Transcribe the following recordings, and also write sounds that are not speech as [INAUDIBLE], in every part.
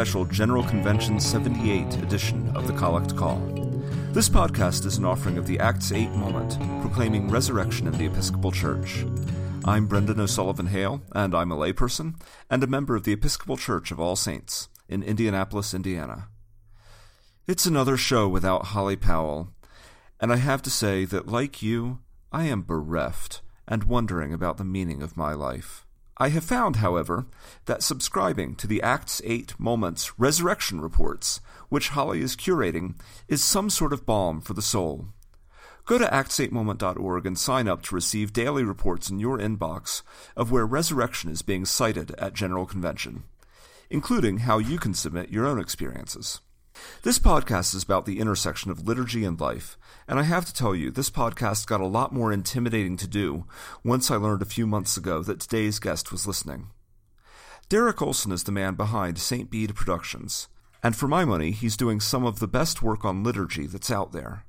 special General Convention 78 edition of the Collect Call. This podcast is an offering of the Acts 8 moment, proclaiming resurrection in the Episcopal Church. I'm Brendan O'Sullivan Hale, and I'm a layperson and a member of the Episcopal Church of All Saints in Indianapolis, Indiana. It's another show without Holly Powell, and I have to say that, like you, I am bereft and wondering about the meaning of my life. I have found, however, that subscribing to the Acts 8 Moments Resurrection Reports, which Holly is curating, is some sort of balm for the soul. Go to acts8moment.org and sign up to receive daily reports in your inbox of where resurrection is being sighted at General Convention, including how you can submit your own experiences. This podcast is about the intersection of liturgy and life, and I have to tell you, this podcast got a lot more intimidating to do once I learned a few months ago that today's guest was listening. Derek Olsen is the man behind St. Bede Productions, and for my money, he's doing some of the best work on liturgy that's out there.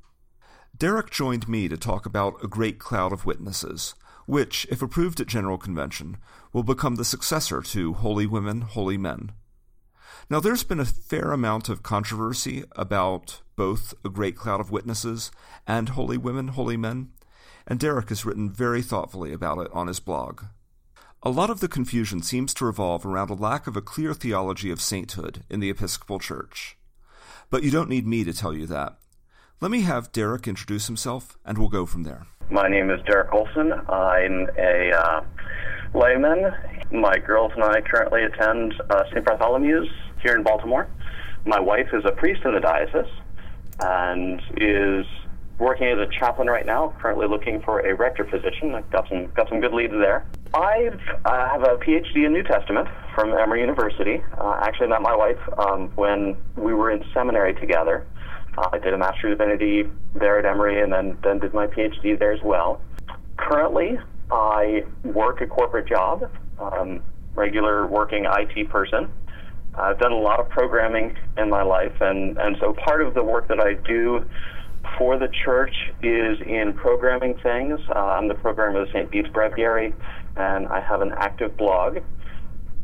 Derek joined me to talk about A Great Cloud of Witnesses, which, if approved at General Convention, will become the successor to Holy Women, Holy Men. Now, there's been a fair amount of controversy about both A Great Cloud of Witnesses and Holy Women, Holy Men, and Derek has written very thoughtfully about it on his blog. A lot of the confusion seems to revolve around a lack of a clear theology of sainthood in the Episcopal Church. But you don't need me to tell you that. Let me have Derek introduce himself, and we'll go from there. My name is Derek Olsen. I'm a uh, layman. My girls and I currently attend uh, St. Bartholomew's here in Baltimore. My wife is a priest in the diocese and is working as a chaplain right now, currently looking for a rector position. I've got some, got some good leads there. I uh, have a PhD in New Testament from Emory University. Uh, actually, met my wife um, when we were in seminary together. Uh, I did a Master of Divinity there at Emory and then, then did my PhD there as well. Currently, I work a corporate job, um, regular working IT person. I've done a lot of programming in my life, and, and so part of the work that I do for the church is in programming things. Uh, I'm the programmer of the St. Bede's Breviary, and I have an active blog.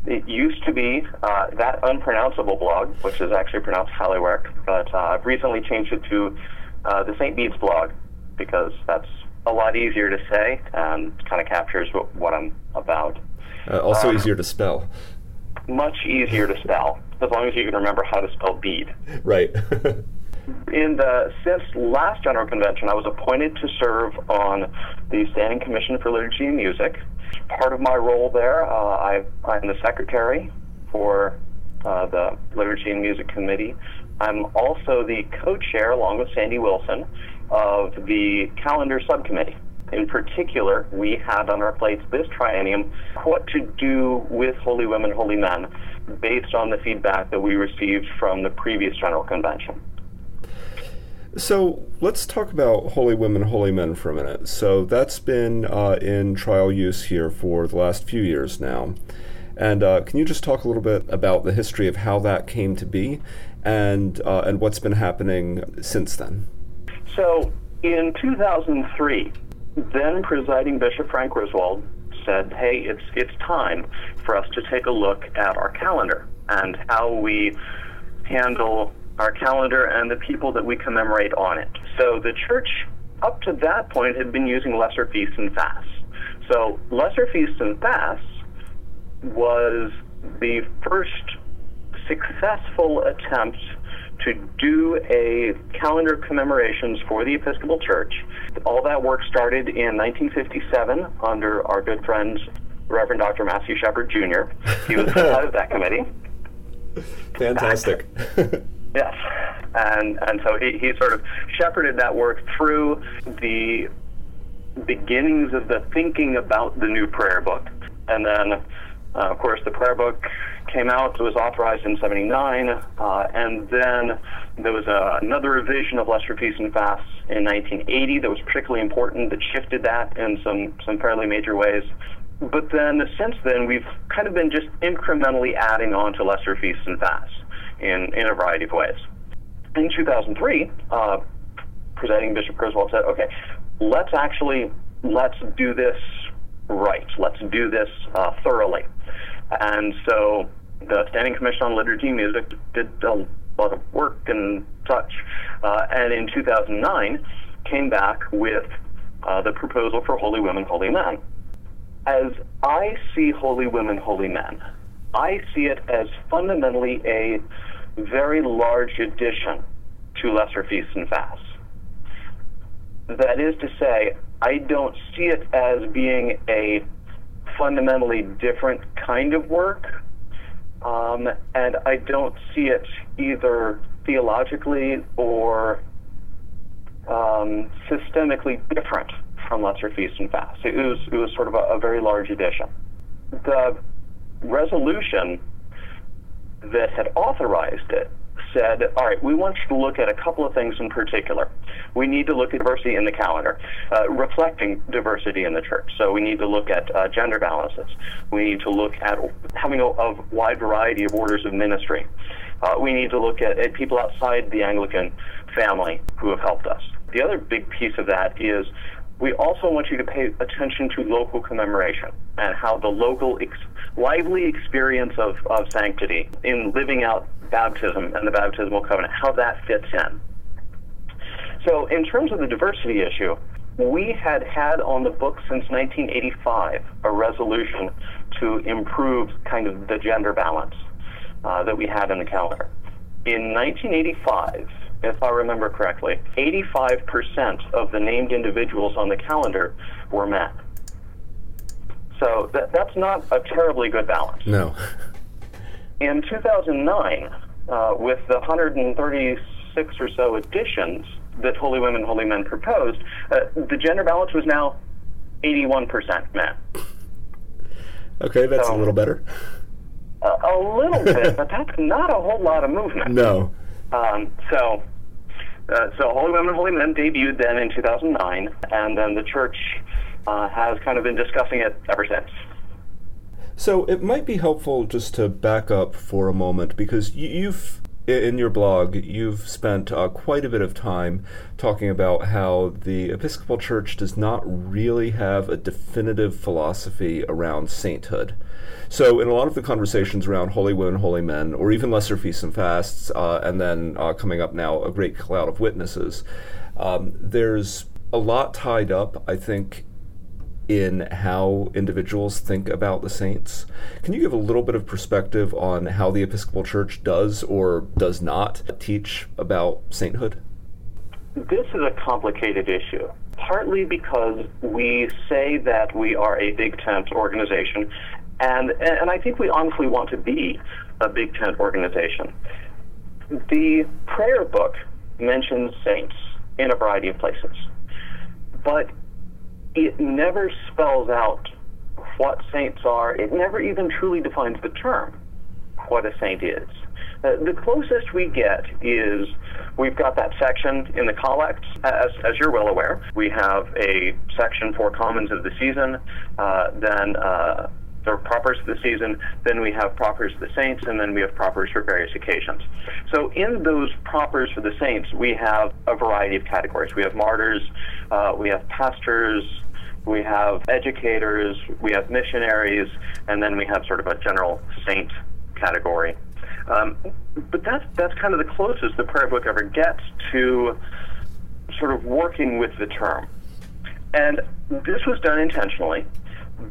It used to be uh, that unpronounceable blog, which is actually pronounced Haligweorc, but uh, I've recently changed it to uh, the St. Bede's blog because that's a lot easier to say and kind of captures what, what I'm about. Uh, also um, easier to spell much easier to spell as long as you can remember how to spell Bede. Right. [LAUGHS] in the since last general convention, I was appointed to serve on the Standing Commission for Liturgy and Music. Part of my role there, uh, I, I'm the secretary for uh, the Liturgy and Music Committee. I'm also the co-chair, along with Sandy Wilson, of the calendar subcommittee. In particular, we had on our plates this triennium what to do with Holy Women, Holy Men based on the feedback that we received from the previous General Convention. So let's talk about Holy Women, Holy Men for a minute. So that's been uh, in trial use here for the last few years now. And uh, can you just talk a little bit about the history of how that came to be and, uh, and what's been happening since then? So in 2003, then presiding Bishop Frank Griswold said, "Hey, it's it's time for us to take a look at our calendar and how we handle our calendar and the people that we commemorate on it." So the church up to that point had been using lesser feasts and fasts. So lesser feasts and fasts was the first successful attempt to do a calendar of commemorations for the Episcopal Church. All that work started in 1957 under our good friend Reverend Dr. Massey Shepherd Jr. He was the head of that committee. Fantastic. [LAUGHS] yes. And, and so he, he sort of shepherded that work through the beginnings of the thinking about the new prayer book. And then, uh, of course, the prayer book came out. It was authorized in 79, uh, and then there was a, another revision of Lesser Feasts and Fasts in 1980 that was particularly important that shifted that in some, some fairly major ways. But then since then, we've kind of been just incrementally adding on to Lesser Feasts and Fasts in, in a variety of ways. In 2003, uh, presiding Bishop Griswold said, okay, let's actually, let's do this right. Let's do this uh, thoroughly. And so The Standing Commission on Liturgy and Music did a lot of work and such, uh, and in 2009 came back with uh, the proposal for Holy Women, Holy Men. As I see Holy Women, Holy Men, I see it as fundamentally a very large addition to lesser feasts and fasts. That is to say, I don't see it as being a fundamentally different kind of work, um, and I don't see it either theologically or um, systemically different from lesser feasts and fasts. It was, it was sort of a, a very large addition. The resolution that had authorized it said, all right, we want you to look at a couple of things in particular. We need to look at diversity in the calendar, uh, reflecting diversity in the church. So we need to look at uh, gender balances. We need to look at having a, a wide variety of orders of ministry. Uh, we need to look at, at people outside the Anglican family who have helped us. The other big piece of that is we also want you to pay attention to local commemoration and how the local ex- lively experience of, of sanctity in living out baptism and the baptismal covenant, how that fits in. So, in terms of the diversity issue, we had had on the books since 1985 a resolution to improve kind of the gender balance uh, that we had in the calendar. In 1985, if I remember correctly, 85% of the named individuals on the calendar were men. So that, that's not a terribly good balance. No. In 2009, uh, with the 136 or so additions that Holy Women, Holy Men proposed, uh, the gender balance was now 81% men. Okay, that's so, a little better. A, a little bit, [LAUGHS] but that's not a whole lot of movement. No. Um, so, uh, so Holy Women, and Holy Men debuted then in 2009, and then the church uh, has kind of been discussing it ever since. So it might be helpful just to back up for a moment because you've in your blog, you've spent uh, quite a bit of time talking about how the Episcopal Church does not really have a definitive philosophy around sainthood. So, in a lot of the conversations around holy women, holy men, or even lesser feasts and fasts, uh, and then uh, coming up now, a great cloud of witnesses, um, there's a lot tied up, I think, in how individuals think about the saints. Can you give a little bit of perspective on how the Episcopal Church does or does not teach about sainthood? This is a complicated issue, partly because we say that we are a big tent organization, and, and I think we honestly want to be a big tent organization. The prayer book mentions saints in a variety of places, but it never spells out what saints are. It never even truly defines the term, what a saint is. Uh, the closest we get is we've got that section in the collects, as, as you're well aware. We have a section for commons of the season, uh, then uh, the propers of the season, then we have propers of the saints, and then we have propers for various occasions. So in those propers for the saints, we have a variety of categories. We have martyrs, uh, we have pastors, we have educators, we have missionaries, and then we have sort of a general saint category. Um, but that's that's kind of the closest the prayer book ever gets to sort of working with the term. And this was done intentionally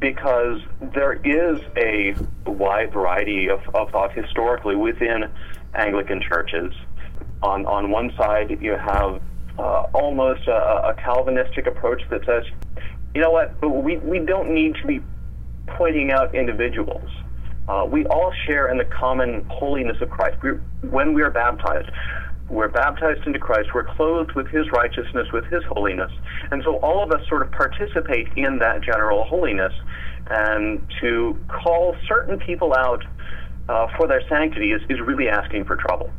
because there is a wide variety of, of thought historically within Anglican churches. On on one side, you have uh, almost a, a Calvinistic approach that says you know what? We, we don't need to be pointing out individuals. Uh, we all share in the common holiness of Christ. We're, when we are baptized, we're baptized into Christ. We're clothed with His righteousness, with His holiness. And so all of us sort of participate in that general holiness. And to call certain people out uh, for their sanctity is, is really asking for trouble.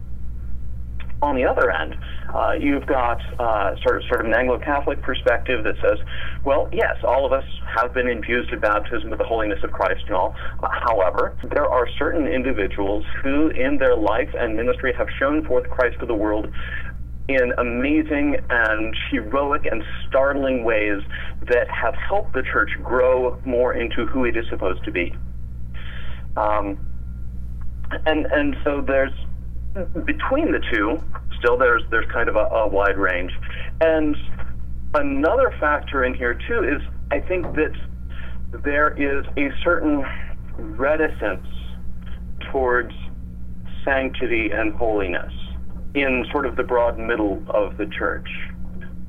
On the other end, uh, you've got uh, sort of sort of an Anglo-Catholic perspective that says, well, yes, all of us have been infused in baptism with the holiness of Christ and all. However, there are certain individuals who, in their life and ministry, have shown forth Christ to the world in amazing and heroic and startling ways that have helped the church grow more into who it is supposed to be. Um, and and so there's between the two, still there's there's kind of a, a wide range, and another factor in here too is I think that there is a certain reticence towards sanctity and holiness in sort of the broad middle of the church.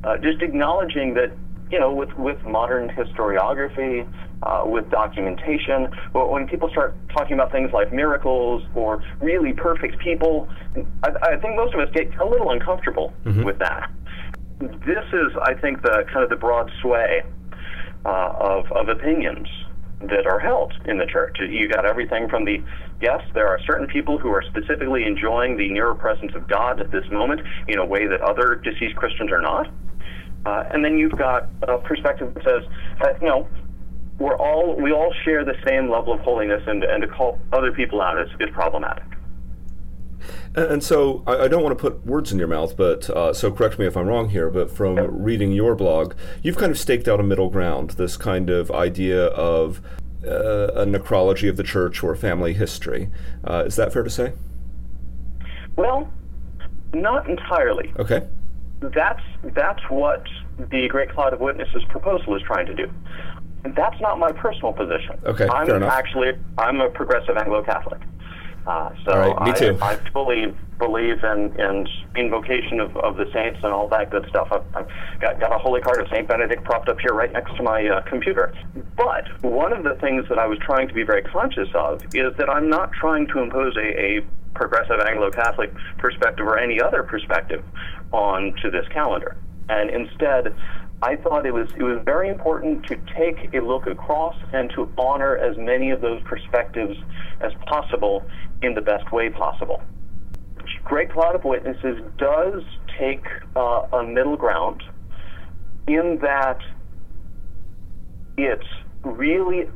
Uh, just acknowledging that, you know, with, with modern historiography, uh, with documentation, when people start talking about things like miracles or really perfect people, I, I think most of us get a little uncomfortable mm-hmm. with that. This is, I think, the kind of the broad sway uh, of, of opinions that are held in the church. You got everything from the yes, there are certain people who are specifically enjoying the nearer presence of God at this moment in a way that other deceased Christians are not. Uh, and then you've got a perspective that says, uh, you know, we're all we all share the same level of holiness, and and to call other people out is, is problematic. And, so I, I, don't want to put words in your mouth, but uh, so correct me if I'm wrong here. But from reading your blog, you've kind of staked out a middle ground. This kind of idea of uh, a necrology of the church or family history. Uh, is that fair to say? Well, not entirely. Okay. That's that's what the Great Cloud of Witnesses proposal is trying to do. And That's not my personal position. Okay, I'm fair enough. actually I'm a progressive Anglo-Catholic. Uh, so right, me too. I, I fully believe in, in invocation of, of the saints and all that good stuff. I've, I've got, got a holy card of St. Benedict propped up here right next to my uh, computer. But one of the things that I was trying to be very conscious of is that I'm not trying to impose a, a progressive Anglo Catholic perspective or any other perspective onto this calendar. And instead, I thought it was it was very important to take a look across and to honor as many of those perspectives as possible in the best way possible. Great Cloud of Witnesses does take uh, a middle ground in that it really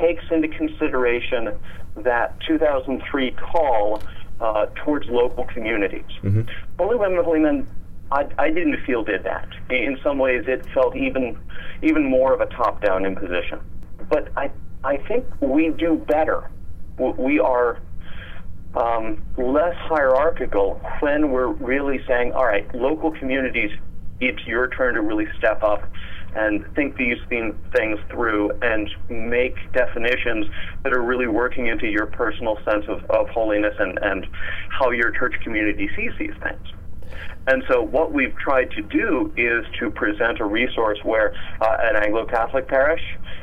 takes into consideration that 2003 call uh, towards local communities. Mm-hmm. Holy Women, Holy Men, I, I didn't feel did that. In some ways, it felt even even more of a top-down imposition. But I I think we do better. We are um, less hierarchical when we're really saying, all right, local communities, it's your turn to really step up and think these things through and make definitions that are really working into your personal sense of, of holiness and, and how your church community sees these things. And so, what we've tried to do is to present a resource where uh, an Anglo Catholic parish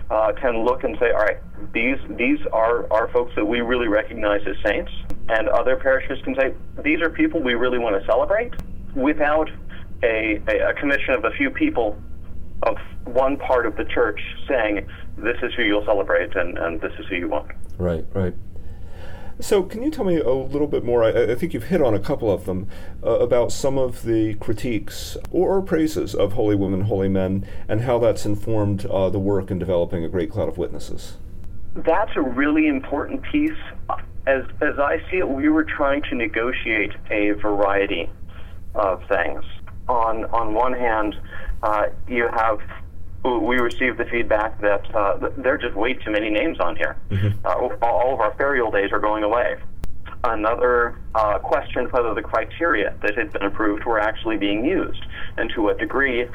uh, can look and say, all right, these these are, are folks that we really recognize as saints, and other parishes can say, these are people we really want to celebrate without a, a commission of a few people of one part of the church saying, this is who you'll celebrate and, and this is who you want. Right, right. So, can you tell me a little bit more? I, I think you've hit on a couple of them uh, about some of the critiques or, or, praises of holy women, holy men, and how that's informed uh, the work in developing a great cloud of witnesses. That's a really important piece. As as I see it, we were trying to negotiate a variety of things. On on one hand, uh, you have we received the feedback that uh, there are just way too many names on here. Mm-hmm. Uh, all of our ferial days are going away. Another uh, question whether the criteria that had been approved were actually being used, and to what degree,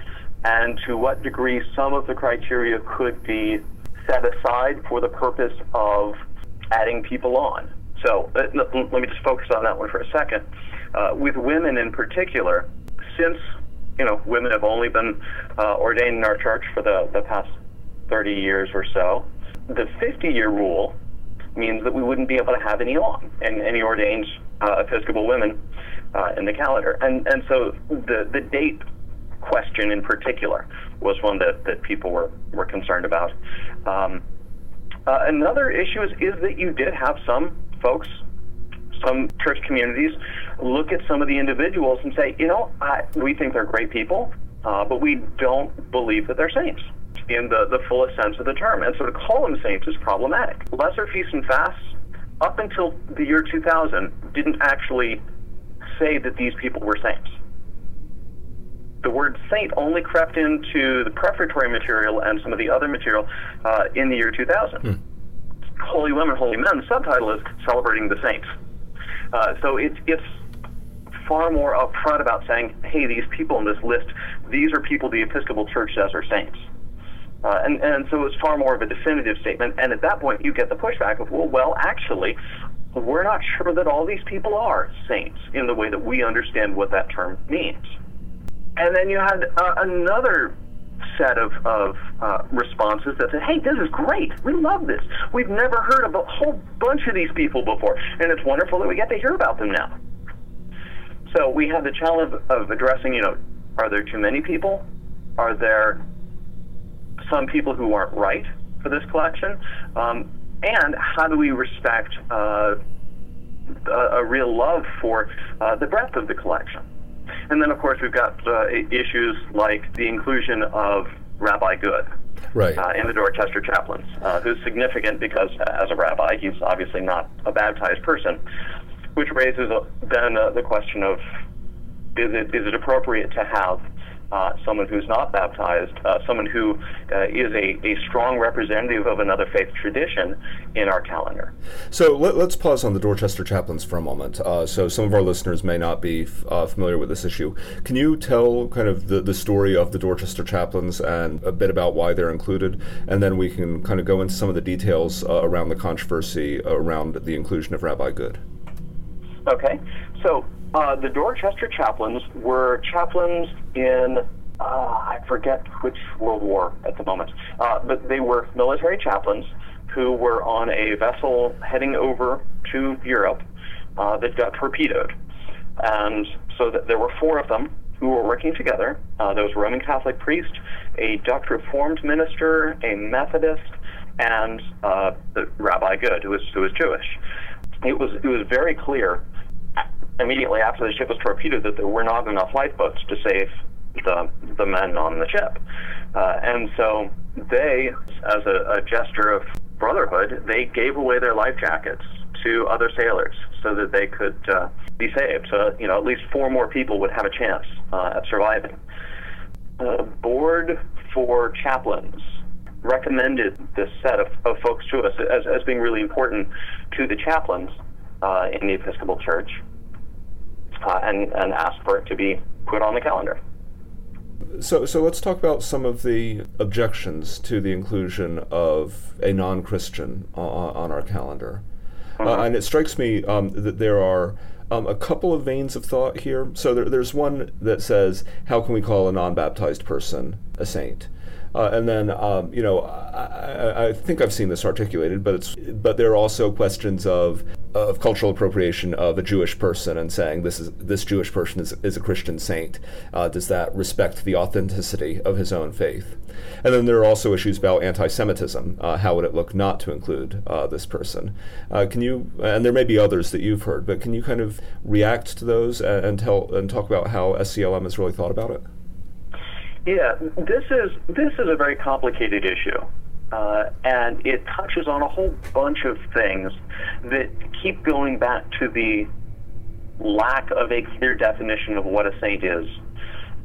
and to what degree some of the criteria could be set aside for the purpose of adding people on. So uh, let me just focus on that one for a second. Uh, with women in particular, since you know, women have only been uh, ordained in our church for the, the past 30 years or so. The 50 year rule means that we wouldn't be able to have any on and any ordained uh, Episcopal women uh, in the calendar. And, and so the, the date question in particular was one that, that people were, were concerned about. Um, uh, another issue is, is that you did have some folks some church communities look at some of the individuals and say, you know, I, we think they're great people, uh, but we don't believe that they're saints in the, the fullest sense of the term. And so to call them saints is problematic. Lesser feasts and fasts, up until the year 2000, didn't actually say that these people were saints. The word saint only crept into the prefatory material and some of the other material uh, in the year 2000. Hmm. Holy Women, Holy Men, the subtitle is Celebrating the Saints. Uh, so it's, it's far more upfront about saying, hey, these people in this list, these are people the Episcopal Church says are saints. Uh, and, and so it's far more of a definitive statement. And at that point, you get the pushback of, well, well, actually, we're not sure that all these people are saints in the way that we understand what that term means. And then you had uh, another set of, of uh, responses that said, hey, this is great. We love this. We've never heard of a whole bunch of these people before, and it's wonderful that we get to hear about them now. So we have the challenge of, of addressing, you know, are there too many people? Are there some people who aren't right for this collection? Um, and how do we respect uh, a, a, real love for uh, the breadth of the collection? And then, of course, we've got uh, issues like the inclusion of Rabbi Goode. Right. Uh, in the Dorchester chaplains, uh, who's significant because, as a rabbi, he's obviously not a baptized person, which raises uh, then the question of is it, is it appropriate to have uh, someone who's not baptized, uh, someone who uh, is a, a strong representative of another faith tradition in our calendar. So let, us pause on the Dorchester chaplains for a moment. Uh, so some of our listeners may not be f- uh, familiar with this issue. Can you tell kind of the, the story of the Dorchester chaplains and a bit about why they're included? And then we can kind of go into some of the details uh, around the controversy around the inclusion of Rabbi Goode. Okay. So uh, the Dorchester chaplains were chaplains in, uh, I forget which World War at the moment, uh, but they were military chaplains who were on a vessel heading over to Europe uh, that got torpedoed. And so there were four of them who were working together. Uh, there was a Roman Catholic priest, a Dutch Reformed minister, a Methodist, and uh, the Rabbi Goode, who was, who was Jewish. It was, it was very clear immediately after the ship was torpedoed that there were not enough lifeboats to save the the men on the ship, uh, and so they, as a, a gesture of brotherhood, they gave away their life jackets to other sailors so that they could uh, be saved. So you know, at least four more people would have a chance uh, at surviving. The board for chaplains recommended this set of, of folks to us as, as being really important to the chaplains uh, in the Episcopal Church uh, and, and ask for it to be put on the calendar. So, so let's talk about some of the objections to the inclusion of a non-Christian on, on our calendar. Uh. Uh, and it strikes me um, that there are um, a couple of veins of thought here. So there, there's one that says, "How can we call a non-baptized person a saint?" Uh, and then, um, you know, I, I, think I've seen this articulated, but it's but there are also questions of of cultural appropriation of a Jewish person and saying this is this Jewish person is, is a Christian saint. Uh, does that respect the authenticity of his own faith? And then there are also issues about anti-Semitism. Uh, how would it look not to include uh, this person? Uh, can you? And there may be others that you've heard, but can you kind of react to those and, and tell and talk about how SCLM has really thought about it? Yeah, this is this is a very complicated issue. Uh, and it touches on a whole bunch of things that keep going back to the lack of a clear definition of what a saint is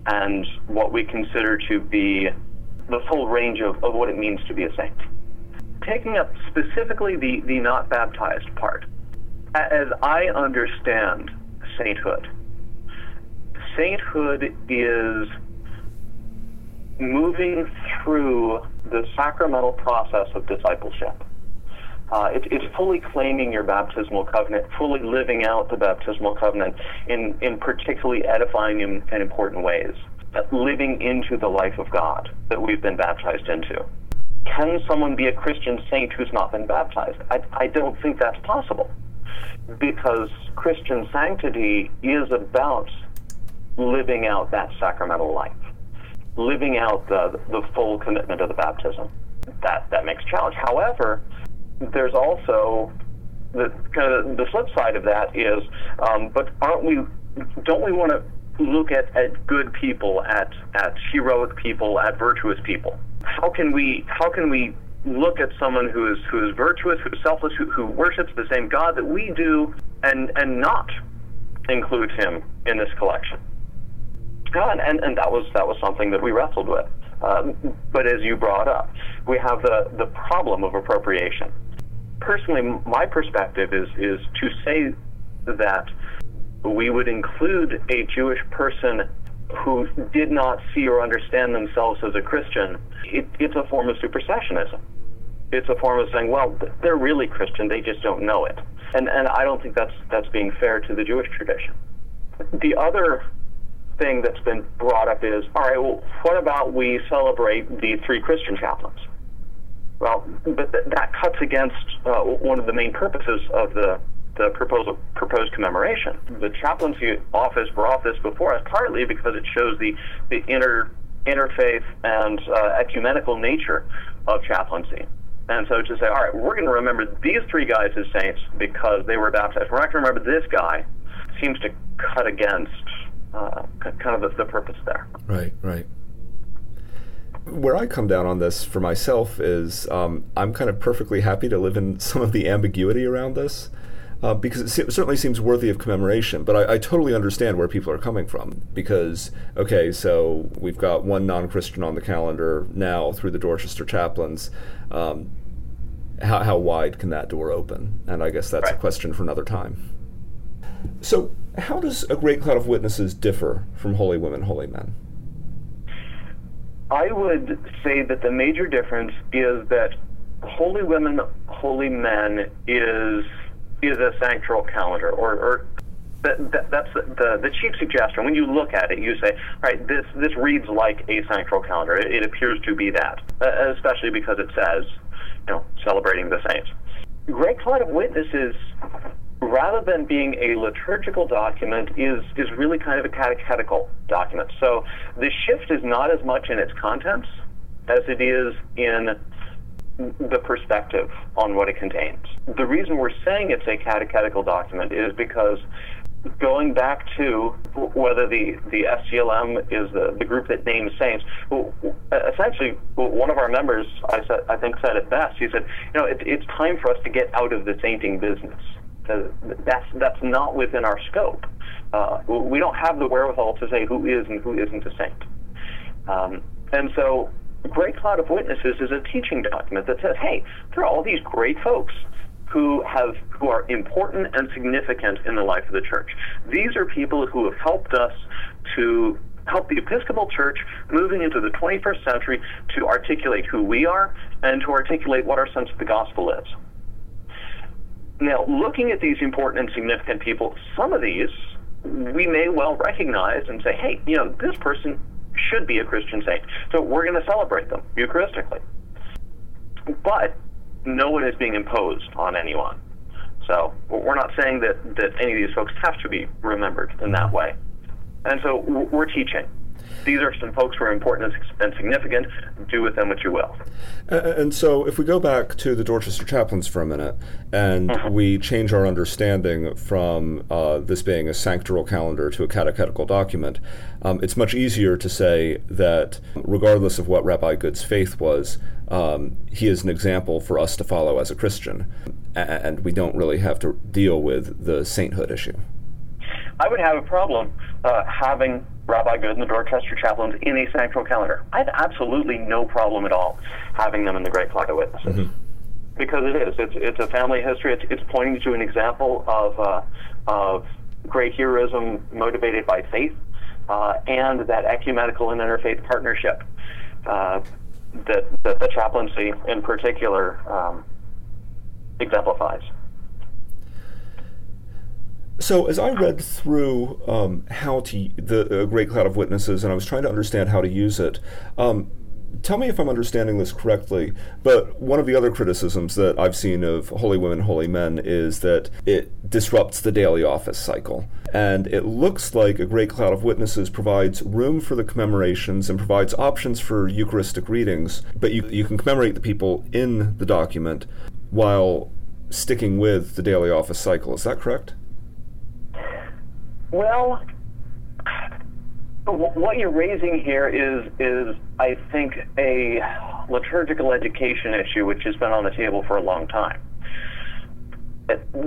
and what we consider to be the full range of, of what it means to be a saint. Taking up specifically the, the not baptized part, as I understand sainthood, sainthood is moving through the sacramental process of discipleship. Uh, it, it's fully claiming your baptismal covenant, fully living out the baptismal covenant in, in particularly edifying and, important ways, living into the life of God that we've been baptized into. Can someone be a Christian saint who's not been baptized? I, I don't think that's possible because Christian sanctity is about living out that sacramental life living out the, the full commitment of the baptism. That, that makes a challenge. However, there's also the kind of the flip side of that is, um, but aren't we? Don't we want to look at, at good people, at at heroic people, at virtuous people? How can we? How can we look at someone who is who is virtuous, who is selfless, who, who worships the same God that we do, and and not include him in this collection? And, and, and that was that was something that we wrestled with. Um, but as you brought up, we have the, the problem of appropriation. personally, my perspective is is to say that we would include a Jewish person who did not see or understand themselves as a Christian. It, it's a form of supersessionism. It's a form of saying, well, they're really Christian, they just don't know it. And and I don't think that's that's being fair to the Jewish tradition. The other thing that's been brought up is, all right, well, what about we celebrate the three Christian chaplains? Well, but th- that cuts against uh, one of the main purposes of the the proposal, proposed commemoration. The chaplaincy office brought this before us partly because it shows the, the inter, interfaith and uh, ecumenical nature of chaplaincy. And so to say, all right, we're going to remember these three guys as saints because they were baptized. We're not going to remember this guy seems to cut against uh, kind of the, the purpose there. Right, right where I come down on this for myself is um, I'm kind of perfectly happy to live in some of the ambiguity around this. Uh, because it se- certainly seems worthy of commemoration, but I, I, totally understand where people are coming from. Because, okay, so we've got one non Christian on the calendar now through the Dorchester chaplains. Um, how, how, wide can that door open? And I guess that's right. a question for another time. So, how does a great cloud of witnesses differ from Holy Women, Holy Men? I would say that the major difference is that Holy Women, Holy Men is is a sanctoral calendar, or, or that, that, that's the, the, chief suggestion. When you look at it, you say, all right, this, this reads like a sanctoral calendar. It, it appears to be that, uh, especially because it says, you know, celebrating the saints. Great Cloud of Witnesses, rather than being a liturgical document, is, is really kind of a catechetical document. So the shift is not as much in its contents as it is in the perspective on what it contains. The reason we're saying it's a catechetical document is because going back to whether the, the SCLM is the, the group that names saints, essentially one of our members, I, said, I think, said it best. He said, you know, it, it's time for us to get out of the sainting business. That's, that's not within our scope. Uh, we don't have the wherewithal to say who is and who isn't a saint. Um, and so Great Cloud of Witnesses is a teaching document that says, hey, there are all these great folks who have who are important and significant in the life of the church. These are people who have helped us to help the Episcopal Church moving into the 21st century to articulate who we are and to articulate what our sense of the gospel is. Now, looking at these important and significant people, some of these we may well recognize and say, hey, you know, this person should be a Christian saint. So we're going to celebrate them Eucharistically. But no one is being imposed on anyone. So we're not saying that, that any of these folks have to be remembered in that way. And so we're teaching these are some folks who are important and significant. Do with them what you will. And so, if we go back to the Dorchester chaplains for a minute, and mm-hmm. we change our understanding from uh, this being a sanctoral calendar to a catechetical document, um, it's much easier to say that, regardless of what Rabbi Goode's faith was, um, he is an example for us to follow as a Christian, and we don't really have to deal with the sainthood issue. I would have a problem uh, having Rabbi Goode and the Dorchester chaplains in a sanctoral calendar. I have absolutely no problem at all having them in the Great Cloud of Witnesses. Mm-hmm. Because it is. It's, it's a family history. It's, it's pointing to an example of, uh, of great heroism motivated by faith uh, and that ecumenical and interfaith partnership uh, that, that the chaplaincy in particular um, exemplifies. So as I read through um, how to the uh, Great Cloud of Witnesses, and I was trying to understand how to use it. Um, tell me if I'm understanding this correctly, but one of the other criticisms that I've seen of Holy Women, Holy Men is that it disrupts the daily office cycle. And it looks like a Great Cloud of Witnesses provides room for the commemorations and provides options for Eucharistic readings, but you, you can commemorate the people in the document while sticking with the daily office cycle. Is that correct? Well, what you're raising here is is I think a liturgical education issue which has been on the table for a long time.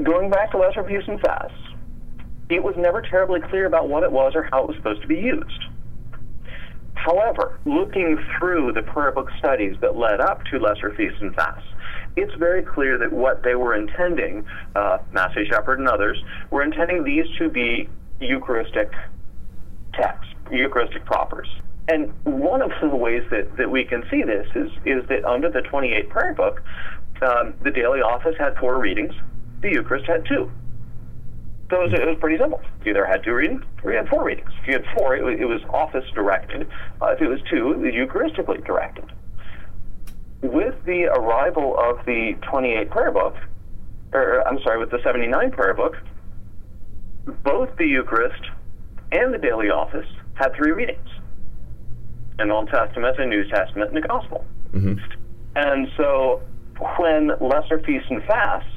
Going back to Lesser Feast and Fast, it was never terribly clear about what it was or how it was supposed to be used. However, looking through the prayer book studies that led up to Lesser Feasts and Fasts, it's very clear that what they were intending, uh, Massey Shepherd and others, were intending these to be Eucharistic texts, Eucharistic propers. And one of the ways that, that we can see this is, is that under the 28 prayer book, um, the daily office had four readings, the Eucharist had two. So it was, it was pretty simple. You either had two readings or you had four readings. If you had four, it was, it was office directed. Uh, if it was two, it was Eucharistically directed. With the arrival of the 28 prayer book, or I'm sorry, with the 79 prayer book, both the Eucharist and the daily office had three readings an Old Testament, a New Testament, and a Gospel. Mm-hmm. And so when Lesser Feasts and Fasts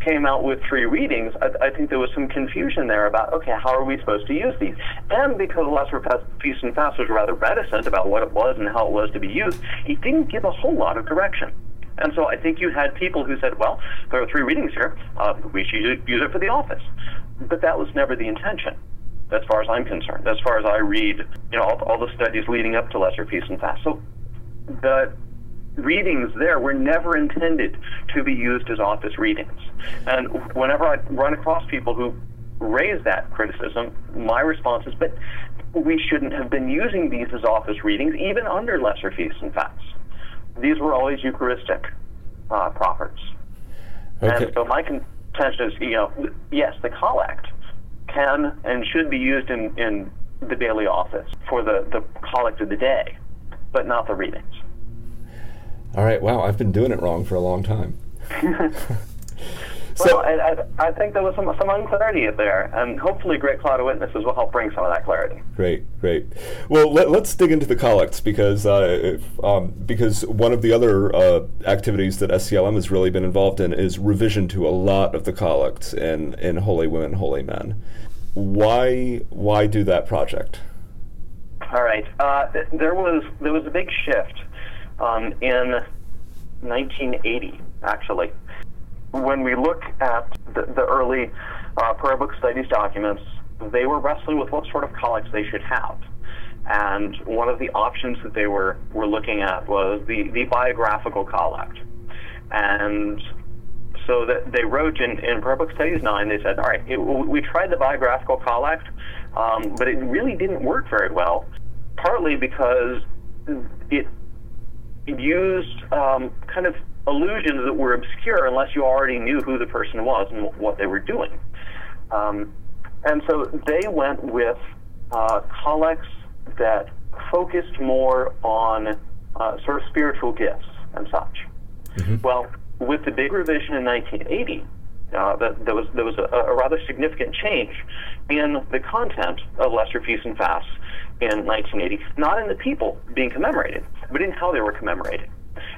came out with three readings, I, I, think there was some confusion there about, okay, how are we supposed to use these? And because Lesser Feasts and Fasts was rather reticent about what it was and how it was to be used, he didn't give a whole lot of direction. And so I think you had people who said, well, there are three readings here, uh, we should use it for the office. But that was never the intention as far as I'm concerned, as far as I read, you know, all, all the studies leading up to Lesser Feasts and Fasts. So the readings there were never intended to be used as office readings. And whenever I run across people who raise that criticism, my response is, but we shouldn't have been using these as office readings, even under Lesser Feasts and Fasts. These were always Eucharistic uh, propers. Okay. And so my contention is, you know, yes, the collect can and should be used in, in the daily office for the, the collect of the day, but not the readings. All right, wow, I've been doing it wrong for a long time. [LAUGHS] well, I, I, I, think there was some, some unclarity there, and hopefully Great Cloud of Witnesses will help bring some of that clarity. Great, great. Well, let, us dig into the collects because uh, if, um, because one of the other uh, activities that SCLM has really been involved in is revision to a lot of the collects in, in Holy Women, Holy Men why why do that project? All right, uh, th- there was there was a big shift um, in 1980, actually. When we look at the, the early uh, prayer book studies documents, they were wrestling with what sort of collects they should have. And one of the options that they were, were looking at was the, the biographical collect. And so they wrote in, in Prayer Book Studies 9, they said, all right, it, we tried the biographical collect, um, but it really didn't work very well, partly because it used um, kind of allusions that were obscure unless you already knew who the person was and what they were doing. Um, and so they went with uh, collects that focused more on uh, sort of spiritual gifts and such. Mm-hmm. Well, with the big revision in 1980, uh, that there was there was a, a, rather significant change in the content of Lesser Feasts and Fasts in 1980, not in the people being commemorated, but in how they were commemorated.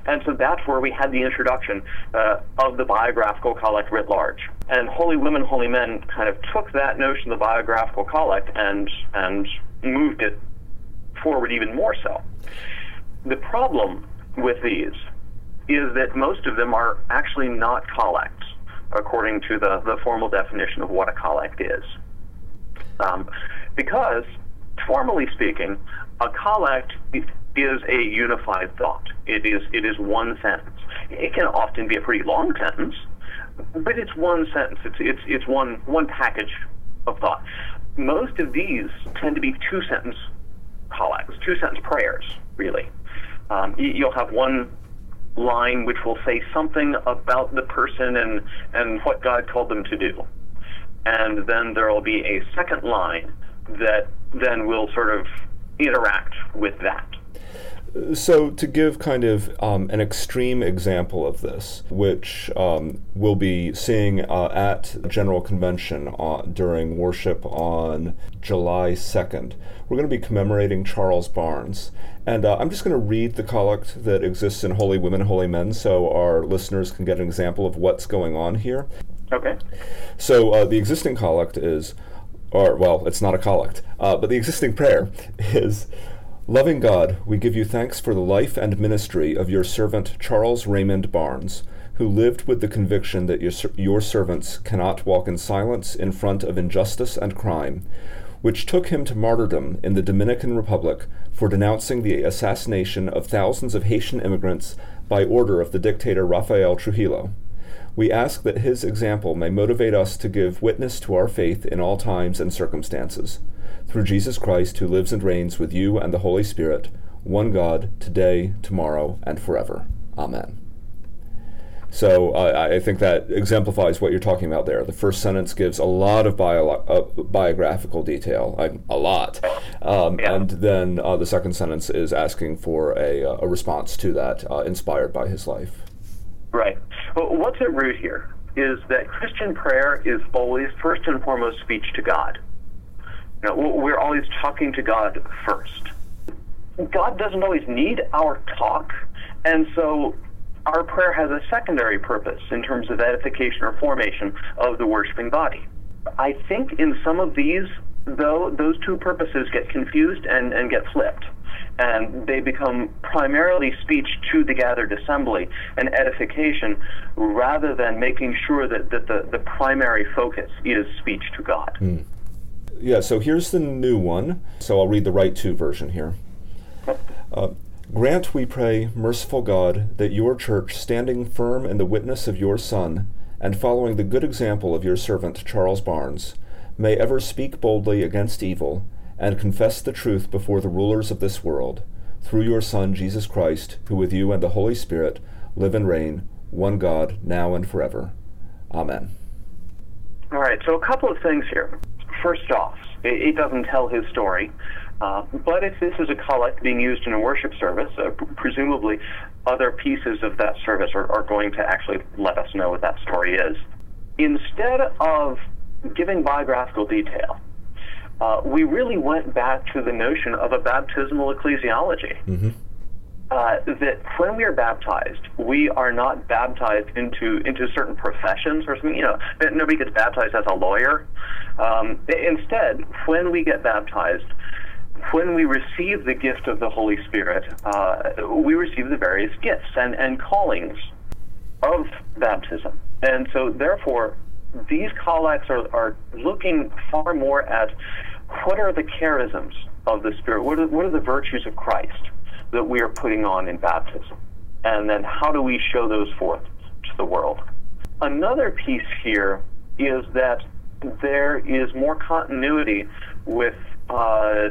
And so that's where we had the introduction uh, of the biographical collect writ large. And Holy Women, Holy Men kind of took that notion of the biographical collect and and moved it forward even more so. The problem with these is that most of them are actually not collects, according to the, the formal definition of what a collect is. Um, because, formally speaking, a collect is a unified thought. It is, it is one sentence. It can often be a pretty long sentence, but it's one sentence. It's, it's, it's one, one package of thought. Most of these tend to be two sentence collects, two sentence prayers, really. Um, you'll have one line which will say something about the person and, and what God told them to do. And then there will be a second line that then will sort of interact with that. So, to give kind of um, an extreme example of this, which um, we'll be seeing uh, at General Convention uh, during worship on July 2nd, we're going to be commemorating Charles Barnes. And uh, I'm just going to read the collect that exists in Holy Women, Holy Men so our listeners can get an example of what's going on here. Okay. So, uh, the existing collect is, or, well, it's not a collect, uh, but the existing prayer [LAUGHS] is. Loving God, we give you thanks for the life and ministry of your servant Charles Raymond Barnes, who lived with the conviction that your, your servants cannot walk in silence in front of injustice and crime, which took him to martyrdom in the Dominican Republic for denouncing the assassination of thousands of Haitian immigrants by order of the dictator Rafael Trujillo. We ask that his example may motivate us to give witness to our faith in all times and circumstances. Through Jesus Christ, who lives and reigns with you and the Holy Spirit, one God, today, tomorrow, and forever. Amen. So uh, I think that exemplifies what you're talking about there. The first sentence gives a lot of bio, uh, biographical detail, a lot, um, yeah. and then uh, the second sentence is asking for a, uh, a response to that, uh, inspired by his life. Right. Well, what's at root here is that Christian prayer is always first and foremost speech to God. Know, we're always talking to God first. God doesn't always need our talk, and so our prayer has a secondary purpose in terms of edification or formation of the worshiping body. I think in some of these, though, those two purposes get confused and, and get flipped. And they become primarily speech to the gathered assembly and edification rather than making sure that, that the, the primary focus is speech to God. Mm. Yeah, so here's the new one. So I'll read the right to version here. Uh, Grant, we pray, merciful God, that your church, standing firm in the witness of your Son, and following the good example of your servant Charles Barnes, may ever speak boldly against evil, and confess the truth before the rulers of this world, through your Son, Jesus Christ, who with you and the Holy Spirit live and reign, one God, now and forever. Amen. All right, so a couple of things here. First off, it doesn't tell his story. Uh, but if this is a collect being used in a worship service, uh, presumably other pieces of that service are, are going to actually let us know what that story is. Instead of giving biographical detail, uh, we really went back to the notion of a baptismal ecclesiology. Mm-hmm. Uh, that when we are baptized, we are not baptized into into certain professions or something. You know, nobody gets baptized as a lawyer. Um, instead, when we get baptized, when we receive the gift of the Holy Spirit, uh, we receive the various gifts and, and callings of baptism. And so, therefore, these collects are, are looking far more at what are the charisms of the Spirit, what are, what are the virtues of Christ that we are putting on in baptism, and then how do we show those forth to the world. Another piece here is that there is more continuity with uh,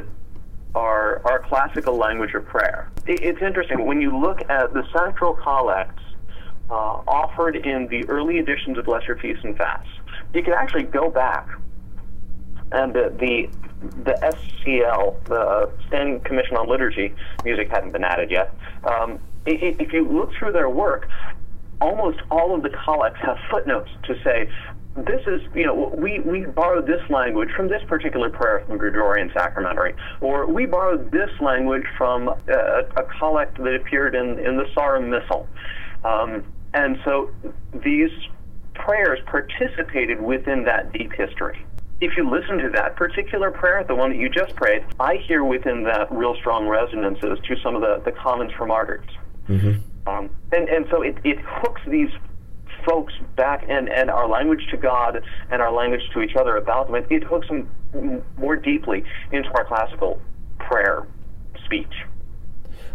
our, our classical language of prayer. It's interesting. When you look at the sanctoral collects uh, offered in the early editions of Lesser Feasts and Fasts, you can actually go back and the, the the SCL, the Standing Commission on Liturgy, music hadn't been added yet. Um, if you look through their work, almost all of the collects have footnotes to say this is, you know, we, we borrowed this language from this particular prayer from Gregorian Sacramentary, or we borrowed this language from a, uh, a collect that appeared in, in the Sarum Missal. Um, and so these prayers participated within that deep history. If you listen to that particular prayer, the one that you just prayed, I hear within that real strong resonances to some of the, the comments from martyrs. Mm-hmm. Um, and, and so it, it hooks these folks back and, and our language to God and our language to each other about them, it, it hooks them more deeply into our classical prayer speech.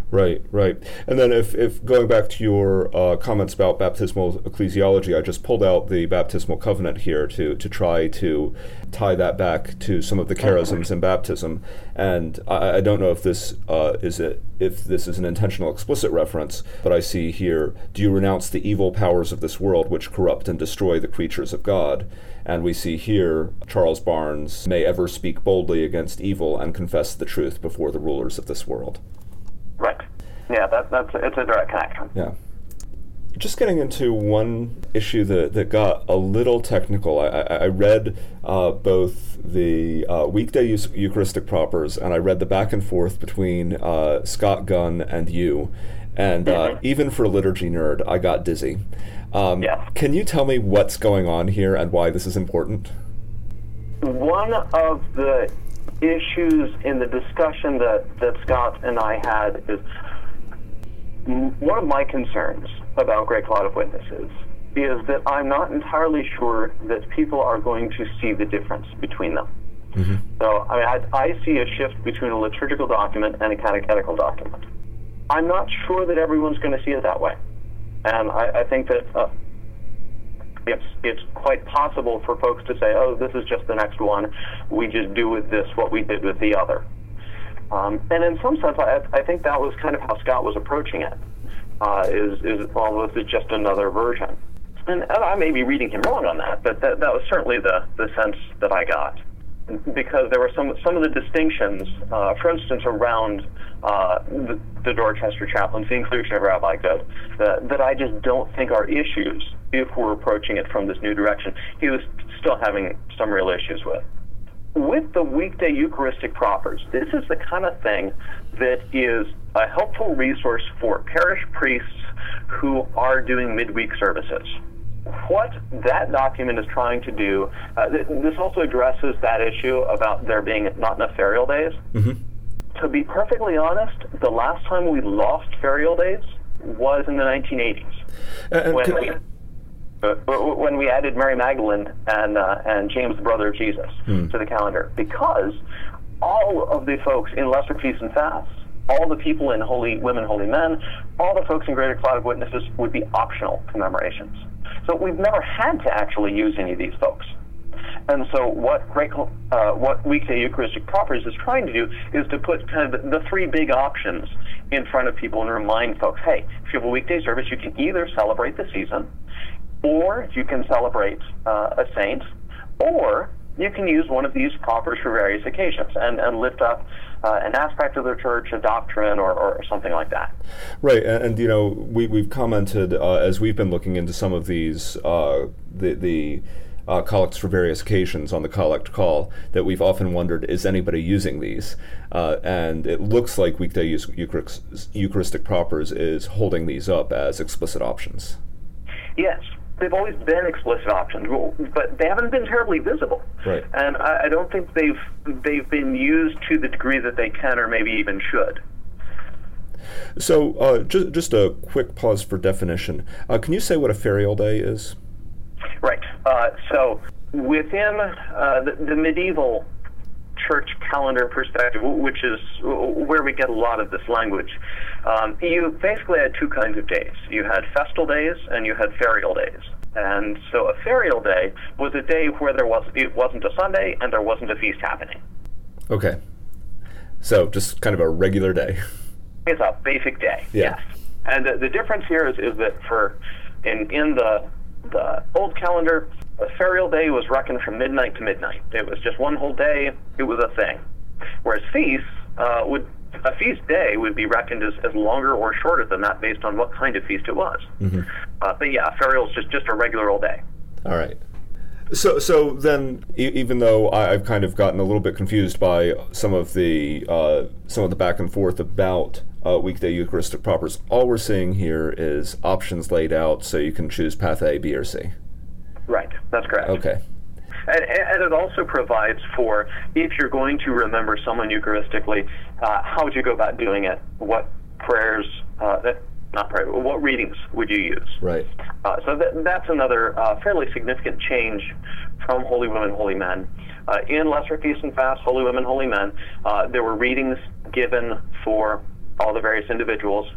Right, right. And then, if, if going back to your uh, comments about baptismal ecclesiology, I just pulled out the baptismal covenant here to, to try to tie that back to some of the charisms in baptism. And I, I don't know if this uh, is a, if this is an intentional explicit reference, but I see here: Do you renounce the evil powers of this world, which corrupt and destroy the creatures of God? And we see here Charles Barnes may ever speak boldly against evil and confess the truth before the rulers of this world. Yeah, that, that's it's a direct connection. Yeah. Just getting into one issue that, that got a little technical. I, I, I read uh, both the uh, weekday Eucharistic propers and I read the back and forth between uh, Scott Gunn and you. And uh, mm-hmm. even for a liturgy nerd, I got dizzy. Um, yeah. Can you tell me what's going on here and why this is important? One of the issues in the discussion that, that Scott and I had is one of my concerns about Great Cloud of Witnesses is that I'm not entirely sure that people are going to see the difference between them. Mm-hmm. So, I mean, I, I see a shift between a liturgical document and a catechetical document. I'm not sure that everyone's going to see it that way. And I, I think that uh, it's, it's quite possible for folks to say, oh, this is just the next one. We just do with this what we did with the other. Um, and in some sense, I, I think that was kind of how Scott was approaching it. Uh, is is well, this is just another version. And, I may be reading him wrong on that, but that, that was certainly the, the sense that I got because there were some some of the distinctions, uh, for instance, around uh, the, the, Dorchester chaplains, the inclusion of Rabbi Goode, that, that I just don't think are issues if we're approaching it from this new direction. He was still having some real issues with. With the weekday Eucharistic propers, this is the kind of thing that is a helpful resource for parish priests who are doing midweek services what that document is trying to do, uh, th- this also addresses that issue about there being not enough ferial days. Mm-hmm. To be perfectly honest, the last time we lost ferial days was in the 1980s. Uh, when, we, uh, when we added Mary Magdalene and, uh, and James, the brother of Jesus, hmm. to the calendar, because all of the folks in lesser feasts and fasts all the people in Holy Women, Holy Men, all the folks in Greater Cloud of Witnesses would be optional commemorations. So we've never had to actually use any of these folks. And so what Great, uh, what Weekday Eucharistic Propers is trying to do is to put kind of the, the, three big options in front of people and remind folks, hey, if you have a weekday service, you can either celebrate the season, or you can celebrate uh, a saint, or you can use one of these propers for various occasions and, and lift up uh, an aspect of the church, a doctrine, or, or something like that. Right, and, and you know we we've commented uh, as we've been looking into some of these uh, the the. Uh, collects for various occasions on the collect call that we've often wondered is anybody using these uh, and it looks like weekday Eucharistic, Eucharistic propers is holding these up as explicit options yes they've always been explicit options, but they haven't been terribly visible. Right. And I, I don't think they've they've been used to the degree that they can, or maybe even should. So, uh, just just a quick pause for definition. Uh, can you say what a ferial day is? Right. Uh, so, within uh, the, the medieval church calendar perspective, which is where we get a lot of this language, um, you basically had two kinds of days. You had festal days and you had ferial days. And so a ferial day was a day where there was it wasn't a Sunday and there wasn't a feast happening. Okay. So just kind of a regular day. It's a basic day. Yeah. Yes. And the, the difference here is, is that for in in the the old calendar, a ferial day was reckoned from midnight to midnight. It was just one whole day. It was a thing. Whereas feasts uh, would a feast day would be reckoned as, as longer or shorter than that based on what kind of feast it was. Mm-hmm. Uh, but yeah, ferial is just, just a regular old day. All right. So, so then, e- even though I, have kind of gotten a little bit confused by some of the uh, some of the back and forth about uh, weekday Eucharistic propers, all we're seeing here is options laid out, so you can choose path A, B, or C. That's correct. Okay. And, and, it also provides for if you're going to remember someone Eucharistically, uh, how would you go about doing it? What prayers, uh, that, not prayer, what readings would you use? Right. Uh, so that, that's another uh, fairly significant change from Holy Women, Holy Men. Uh, in Lesser Feast and Fast, Holy Women, Holy Men, uh, there were readings given for all the various individuals.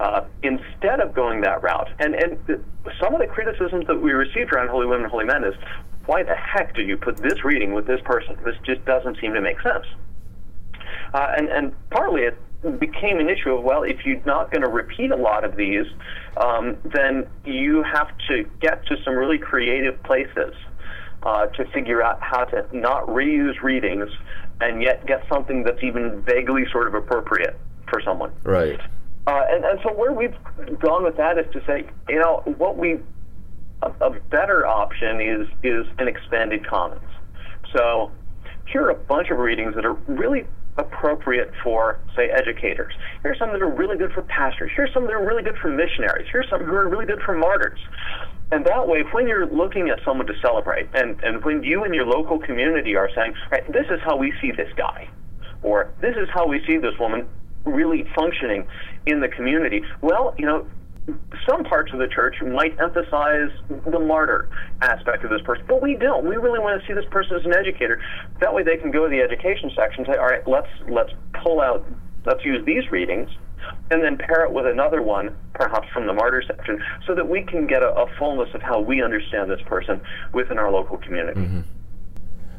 Uh, instead of going that route. And, and some of the criticisms that we received around Holy Women, and Holy Men is why the heck do you put this reading with this person? This just doesn't seem to make sense. Uh, and, and partly it became an issue of, well, if you're not going to repeat a lot of these, um, then you have to get to some really creative places uh, to figure out how to not reuse readings and yet get something that's even vaguely sort of appropriate for someone. Right. Uh, and, and so where we've gone with that is to say, you know, what we a, a better option is is an expanded commons. So here are a bunch of readings that are really appropriate for, say, educators. Here's some that are really good for pastors. Here's some that are really good for missionaries. Here's some who are really good for martyrs. And that way, when you're looking at someone to celebrate, and, and when you and your local community are saying, right, this is how we see this guy, or this is how we see this woman really functioning in the community, well, you know, some parts of the church might emphasize the martyr aspect of this person, but we don't. We really want to see this person as an educator. That way, they can go to the education section and say, "All right, let's let's pull out, let's use these readings." And then pair it with another one, perhaps from the martyr section, so that we can get a, a fullness of how we understand this person within our local community. Mm-hmm.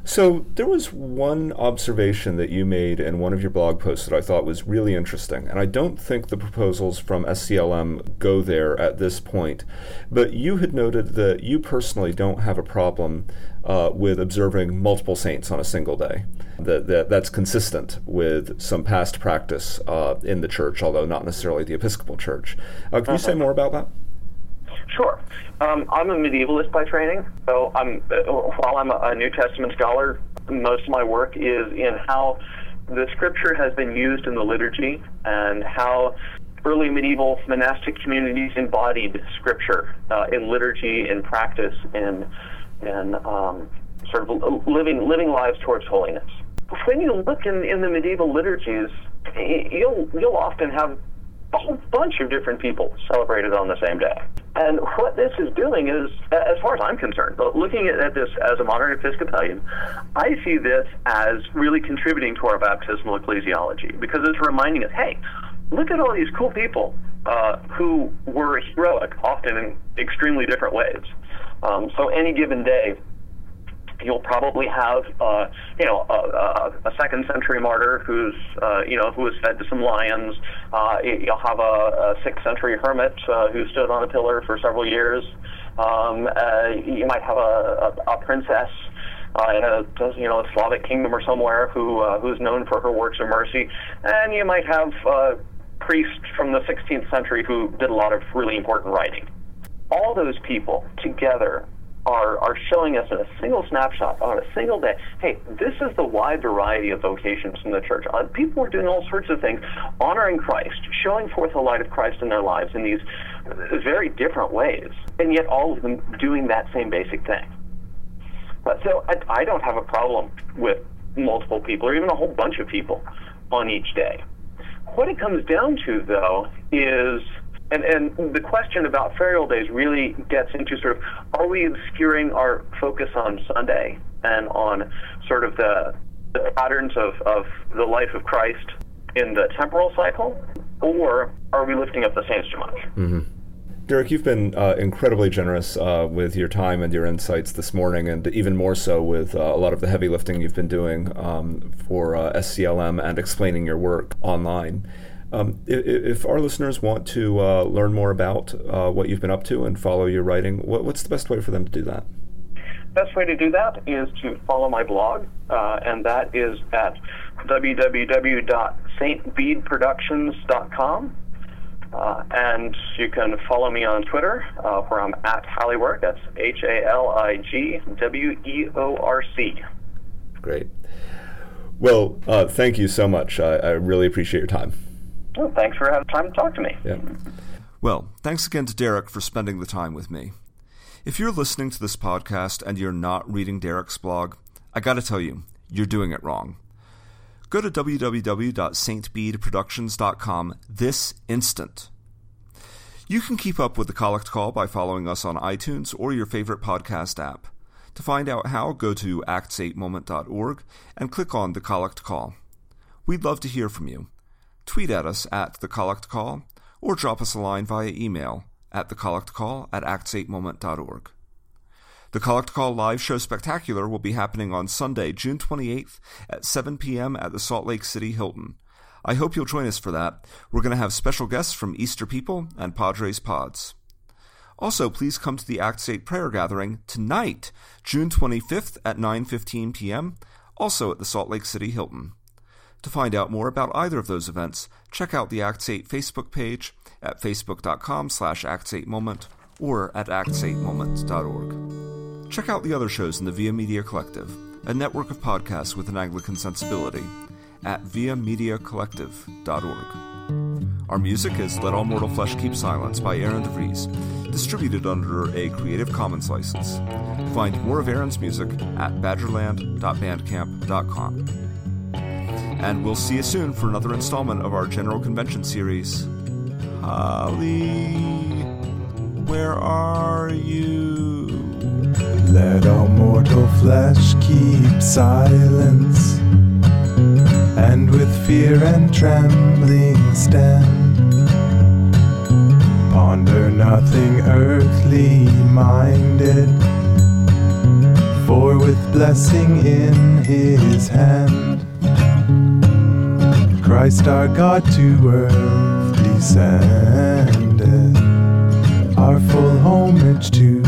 So there was one observation that you made in one of your blog posts that I thought was really interesting, and I don't think the proposals from SCLM go there at this point. But you had noted that you personally don't have a problem uh, with observing multiple saints on a single day. That, that that's consistent with some past practice uh, in the church, although not necessarily the Episcopal Church. Uh, can you say uh-huh. more about that? Sure. Um, I'm a medievalist by training, so I'm while I'm a New Testament scholar, most of my work is in how the Scripture has been used in the liturgy and how early medieval monastic communities embodied Scripture uh, in liturgy, in practice, in in um, sort of living living lives towards holiness. When you look in, in the medieval liturgies, you'll you'll often have a whole bunch of different people celebrated on the same day. And what this is doing is, as far as I'm concerned, looking at this as a modern Episcopalian, I see this as really contributing to our baptismal ecclesiology because it's reminding us, hey, look at all these cool people uh, who were heroic, often in extremely different ways. Um, so any given day, you'll probably have, uh, you know, a, a, second century martyr who's, uh, you know, who was fed to some lions. Uh, you'll have a, a sixth century hermit uh, who stood on a pillar for several years. Um, uh, you might have a, a, a princess uh, in a you know a Slavic kingdom or somewhere who uh, who's known for her works of mercy, and you might have uh, priests from the 16th century who did a lot of really important writing. All those people together are, are showing us in a single snapshot on a single day, hey, this is the wide variety of vocations in the church. Uh, people are doing all sorts of things, honoring Christ, showing forth the light of Christ in their lives in these very different ways, and yet all of them doing that same basic thing. So I, I don't have a problem with multiple people or even a whole bunch of people on each day. What it comes down to, though, is and, and the question about ferial days really gets into sort of are we obscuring our focus on Sunday and on sort of the, the patterns of, of the life of Christ in the temporal cycle, or are we lifting up the saints too much? Mm-hmm. Derek, you've been uh, incredibly generous uh, with your time and your insights this morning, and even more so with uh, a lot of the heavy lifting you've been doing um, for uh, SCLM and explaining your work online. Um, if, our listeners want to uh, learn more about uh, what you've been up to and follow your writing, what, what's the best way for them to do that? Best way to do that is to follow my blog, uh, and that is at www.stbedeproductions.com. Uh, and you can follow me on Twitter, uh, where I'm at Haligweorc. That's H A L I G W E O R C. Great. Well, uh, thank you so much. I, I really appreciate your time. Well, thanks for having time to talk to me. Yeah. Well, thanks again to Derek for spending the time with me. If you're listening to this podcast and you're not reading Derek's blog, I gotta tell you, you're doing it wrong. Go to www.stbedeproductions.com this instant. You can keep up with the Collect Call by following us on iTunes or your favorite podcast app. To find out how, go to acts8moment.org and click on the Collect Call. We'd love to hear from you tweet at us at The Collect Call, or drop us a line via email at thecollectcall at acts8moment.org. The Collect Call live show spectacular will be happening on Sunday, June 28th at 7 p.m. at the Salt Lake City Hilton. I hope you'll join us for that. We're going to have special guests from Easter People and Padres Pods. Also, please come to the Acts 8 prayer gathering tonight, June 25th at 9:15 p.m., also at the Salt Lake City Hilton. To find out more about either of those events, check out the Acts 8 Facebook page at facebook.com slash acts8moment or at acts8moment.org. Check out the other shows in the Via Media Collective, a network of podcasts with an Anglican sensibility, at viamediacollective.org. Our music is Let All Mortal Flesh Keep Silence by Aaron DeVries, distributed under a Creative Commons license. Find more of Aaron's music at badgerland.bandcamp.com and we'll see you soon for another installment of our General Convention series. Holly. where are you? Let our mortal flesh keep silence, and with fear and trembling stand. Ponder nothing earthly minded, for with blessing in his hand, Christ our God to earth descended, our full homage to